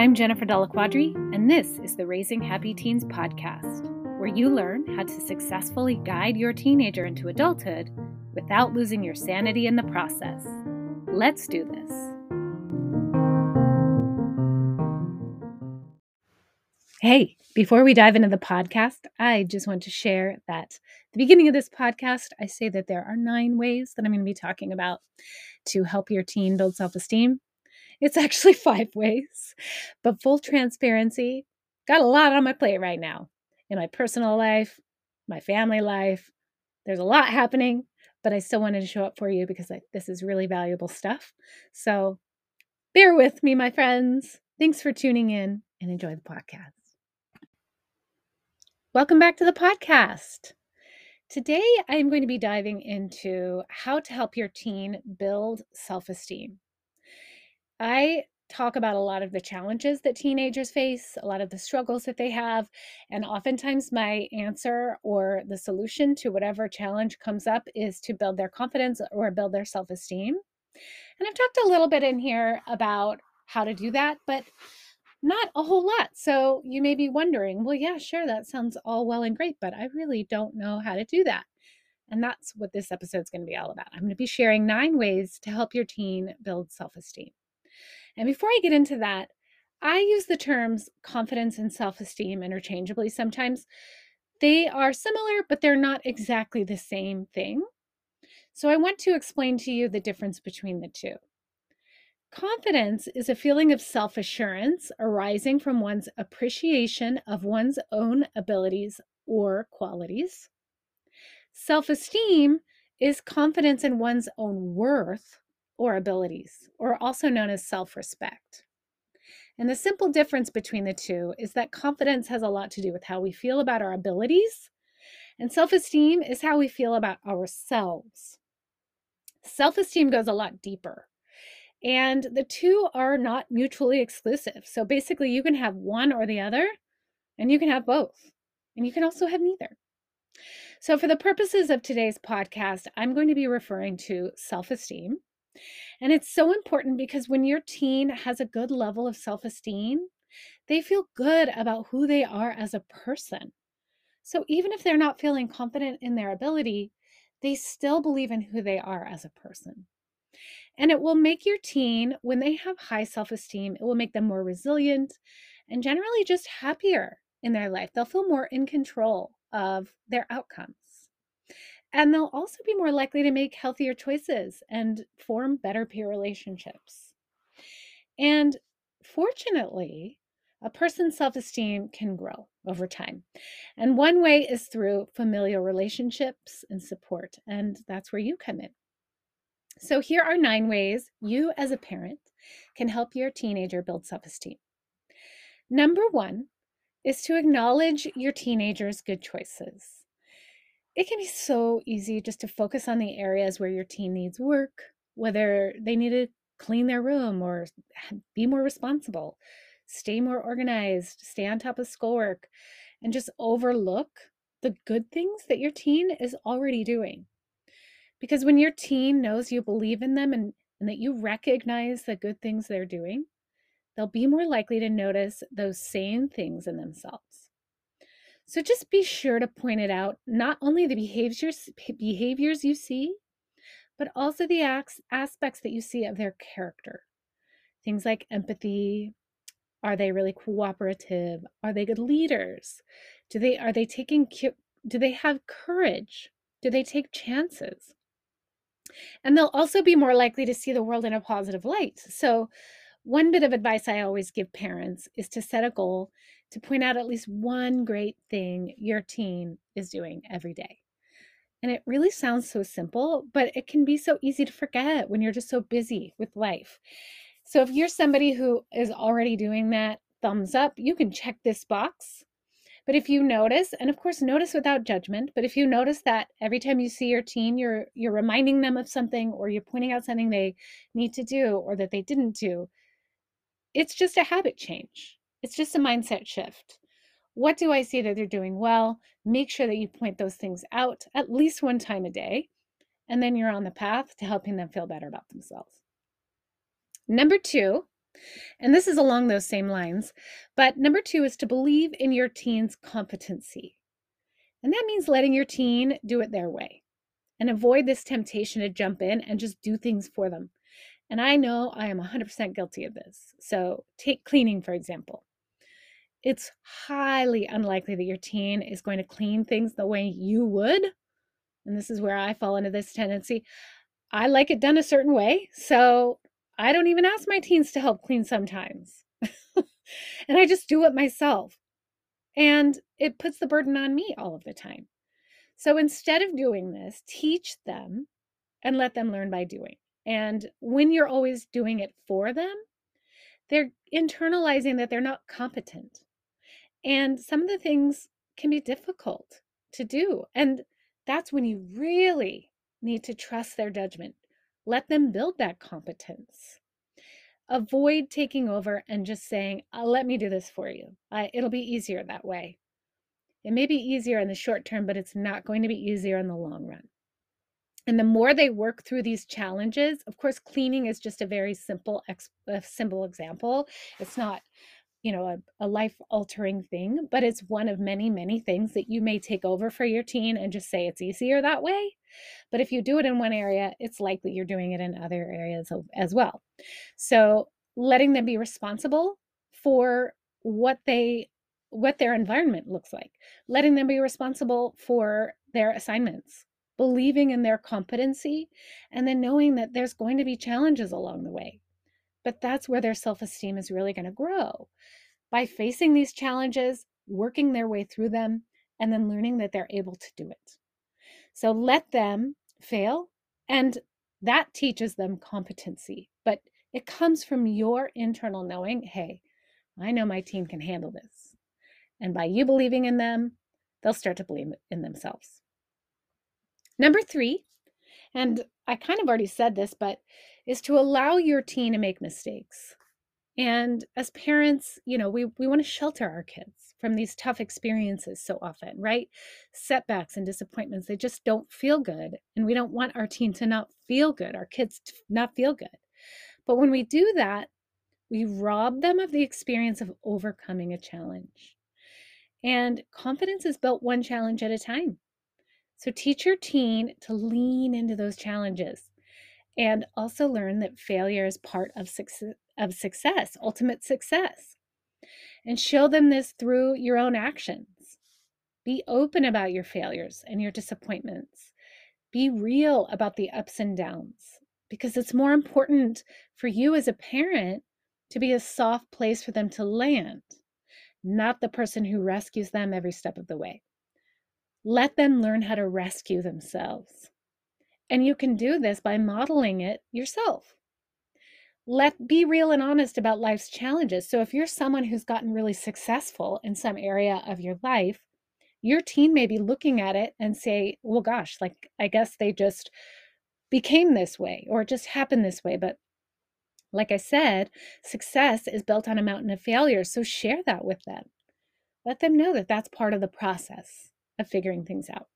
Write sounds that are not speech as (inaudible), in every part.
I'm Jennifer Della Quadri, and this is the Raising Happy Teens podcast, where you learn how to successfully guide your teenager into adulthood without losing your sanity in the process. Let's do this. Hey, before we dive into the podcast, I just want to share that at the beginning of this podcast, I say that there are nine ways that I'm going to be talking about to help your teen build self esteem. It's actually (laughs) five ways, but full transparency, got a lot on my plate right now in my personal life, my family life. There's a lot happening, but I still wanted to show up for you because I, this is really valuable stuff. So bear with me, my friends. Thanks for tuning in and enjoy the podcast. Welcome back to the podcast. Today, I'm going to be diving into how to help your teen build self esteem. I talk about a lot of the challenges that teenagers face, a lot of the struggles that they have, and oftentimes my answer or the solution to whatever challenge comes up is to build their confidence or build their self esteem. And I've talked a little bit in here about how to do that, but not a whole lot. So you may be wondering, well, yeah, sure, that sounds all well and great, but I really don't know how to do that. And that's what this episode is going to be all about. I'm going to be sharing nine ways to help your teen build self esteem. And before I get into that, I use the terms confidence and self esteem interchangeably sometimes. They are similar, but they're not exactly the same thing. So I want to explain to you the difference between the two. Confidence is a feeling of self assurance arising from one's appreciation of one's own abilities or qualities. Self esteem is confidence in one's own worth or abilities, or also known as self respect. And the simple difference between the two is that confidence has a lot to do with how we feel about our abilities, and self esteem is how we feel about ourselves. Self esteem goes a lot deeper. And the two are not mutually exclusive. So basically, you can have one or the other, and you can have both, and you can also have neither. So, for the purposes of today's podcast, I'm going to be referring to self esteem. And it's so important because when your teen has a good level of self esteem, they feel good about who they are as a person. So, even if they're not feeling confident in their ability, they still believe in who they are as a person. And it will make your teen, when they have high self esteem, it will make them more resilient and generally just happier in their life. They'll feel more in control of their outcomes. And they'll also be more likely to make healthier choices and form better peer relationships. And fortunately, a person's self esteem can grow over time. And one way is through familial relationships and support. And that's where you come in. So, here are nine ways you, as a parent, can help your teenager build self esteem. Number one is to acknowledge your teenager's good choices. It can be so easy just to focus on the areas where your teen needs work, whether they need to clean their room or be more responsible, stay more organized, stay on top of schoolwork, and just overlook the good things that your teen is already doing. Because when your teen knows you believe in them and, and that you recognize the good things they're doing, they'll be more likely to notice those same things in themselves. So just be sure to point it out, not only the behaviors behaviors you see, but also the acts, aspects that you see of their character. Things like empathy, are they really cooperative? Are they good leaders? Do they are they taking do they have courage? Do they take chances? And they'll also be more likely to see the world in a positive light. So, one bit of advice I always give parents is to set a goal to point out at least one great thing your teen is doing every day. And it really sounds so simple, but it can be so easy to forget when you're just so busy with life. So, if you're somebody who is already doing that, thumbs up, you can check this box but if you notice, and of course notice without judgment, but if you notice that every time you see your teen, you're you're reminding them of something or you're pointing out something they need to do or that they didn't do, it's just a habit change. It's just a mindset shift. What do I see that they're doing well? Make sure that you point those things out at least one time a day, and then you're on the path to helping them feel better about themselves. Number two And this is along those same lines. But number two is to believe in your teen's competency. And that means letting your teen do it their way and avoid this temptation to jump in and just do things for them. And I know I am 100% guilty of this. So, take cleaning, for example. It's highly unlikely that your teen is going to clean things the way you would. And this is where I fall into this tendency. I like it done a certain way. So, I don't even ask my teens to help clean sometimes. (laughs) and I just do it myself. And it puts the burden on me all of the time. So instead of doing this, teach them and let them learn by doing. And when you're always doing it for them, they're internalizing that they're not competent. And some of the things can be difficult to do. And that's when you really need to trust their judgment. Let them build that competence. Avoid taking over and just saying, uh, let me do this for you. It'll be easier that way. It may be easier in the short term, but it's not going to be easier in the long run. And the more they work through these challenges, of course, cleaning is just a very simple, a simple example. It's not, you know, a, a life altering thing, but it's one of many, many things that you may take over for your teen and just say it's easier that way. But if you do it in one area, it's likely you're doing it in other areas as well. So letting them be responsible for what they what their environment looks like, letting them be responsible for their assignments, believing in their competency, and then knowing that there's going to be challenges along the way. But that's where their self esteem is really going to grow by facing these challenges, working their way through them, and then learning that they're able to do it. So let them fail, and that teaches them competency. But it comes from your internal knowing hey, I know my team can handle this. And by you believing in them, they'll start to believe in themselves. Number three, and I kind of already said this, but is to allow your teen to make mistakes. And as parents, you know, we, we want to shelter our kids from these tough experiences so often, right? Setbacks and disappointments, they just don't feel good. And we don't want our teen to not feel good, our kids to not feel good. But when we do that, we rob them of the experience of overcoming a challenge. And confidence is built one challenge at a time. So teach your teen to lean into those challenges and also learn that failure is part of success, of success, ultimate success. And show them this through your own actions. Be open about your failures and your disappointments. Be real about the ups and downs because it's more important for you as a parent to be a soft place for them to land not the person who rescues them every step of the way. Let them learn how to rescue themselves. And you can do this by modeling it yourself. Let be real and honest about life's challenges. So if you're someone who's gotten really successful in some area of your life, your teen may be looking at it and say, "Well gosh, like I guess they just became this way or it just happened this way, but like I said, success is built on a mountain of failure. So share that with them. Let them know that that's part of the process of figuring things out.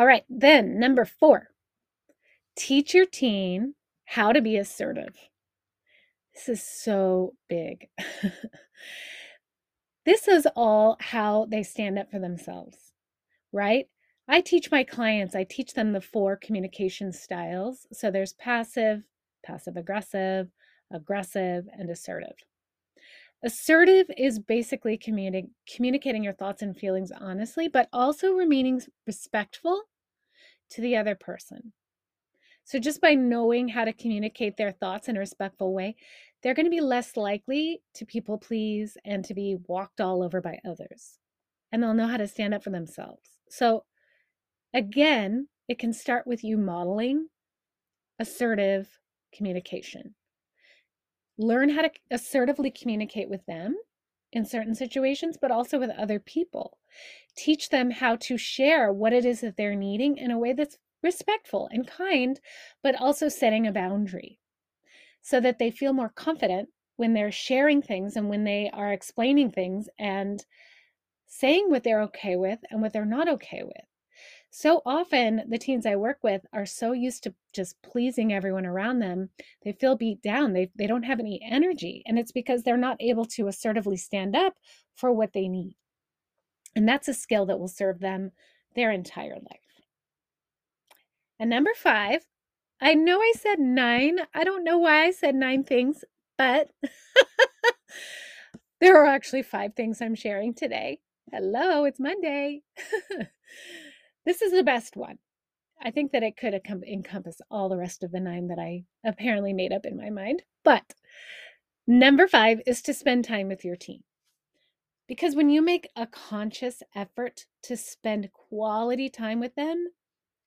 All right, then number four, teach your teen how to be assertive. This is so big. (laughs) this is all how they stand up for themselves, right? I teach my clients, I teach them the four communication styles. So there's passive, passive aggressive, aggressive, and assertive. Assertive is basically communi- communicating your thoughts and feelings honestly, but also remaining respectful to the other person. So, just by knowing how to communicate their thoughts in a respectful way, they're going to be less likely to people please and to be walked all over by others. And they'll know how to stand up for themselves. So, again, it can start with you modeling assertive communication. Learn how to assertively communicate with them in certain situations, but also with other people. Teach them how to share what it is that they're needing in a way that's respectful and kind, but also setting a boundary so that they feel more confident when they're sharing things and when they are explaining things and saying what they're okay with and what they're not okay with. So often, the teens I work with are so used to just pleasing everyone around them, they feel beat down. They, they don't have any energy. And it's because they're not able to assertively stand up for what they need. And that's a skill that will serve them their entire life. And number five, I know I said nine. I don't know why I said nine things, but (laughs) there are actually five things I'm sharing today. Hello, it's Monday. (laughs) this is the best one. I think that it could encompass all the rest of the nine that I apparently made up in my mind. But number five is to spend time with your team. Because when you make a conscious effort to spend quality time with them,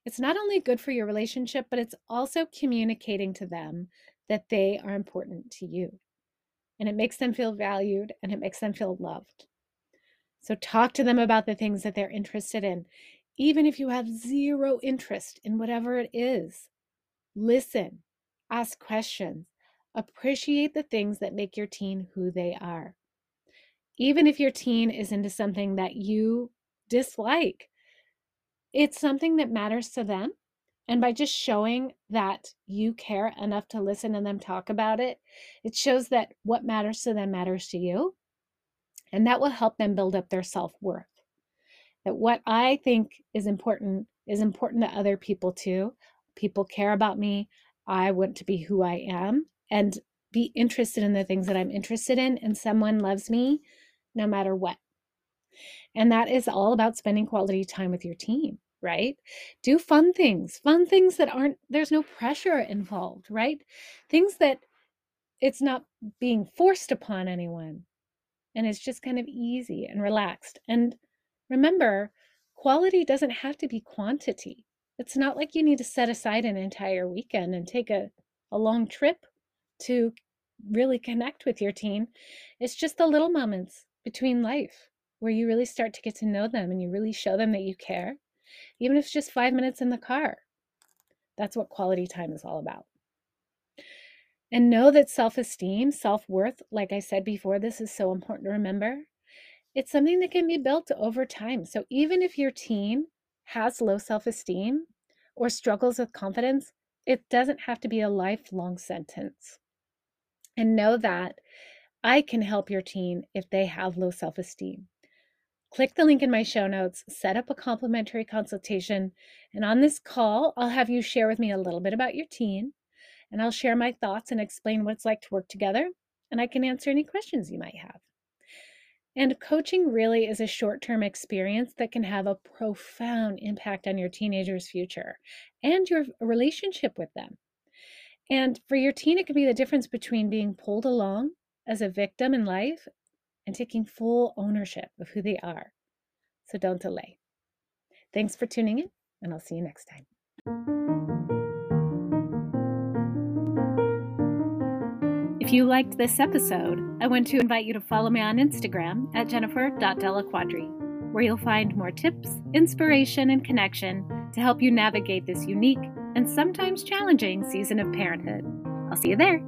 it's not only good for your relationship, but it's also communicating to them that they are important to you. And it makes them feel valued and it makes them feel loved. So talk to them about the things that they're interested in. Even if you have zero interest in whatever it is, listen, ask questions, appreciate the things that make your teen who they are even if your teen is into something that you dislike, it's something that matters to them. And by just showing that you care enough to listen to them talk about it, it shows that what matters to them matters to you. And that will help them build up their self worth. That what I think is important is important to other people too. People care about me. I want to be who I am and be interested in the things that I'm interested in. And someone loves me no matter what. And that is all about spending quality time with your team, right? Do fun things, fun things that aren't, there's no pressure involved, right? Things that it's not being forced upon anyone. And it's just kind of easy and relaxed. And remember, quality doesn't have to be quantity. It's not like you need to set aside an entire weekend and take a, a long trip to really connect with your teen. It's just the little moments between life where you really start to get to know them and you really show them that you care, even if it's just five minutes in the car. That's what quality time is all about. And know that self esteem, self worth, like I said before, this is so important to remember. It's something that can be built over time. So even if your teen has low self esteem or struggles with confidence, it doesn't have to be a lifelong sentence. And know that I can help your teen if they have low self esteem. Click the link in my show notes, set up a complimentary consultation, and on this call, I'll have you share with me a little bit about your teen, and I'll share my thoughts and explain what it's like to work together, and I can answer any questions you might have. And coaching really is a short term experience that can have a profound impact on your teenager's future and your relationship with them. And for your teen, it can be the difference between being pulled along as a victim in life and taking full ownership of who they are. So don't delay. Thanks for tuning in, and I'll see you next time. You liked this episode, I want to invite you to follow me on Instagram at jennifer.delaquadri, where you'll find more tips, inspiration, and connection to help you navigate this unique and sometimes challenging season of parenthood. I'll see you there.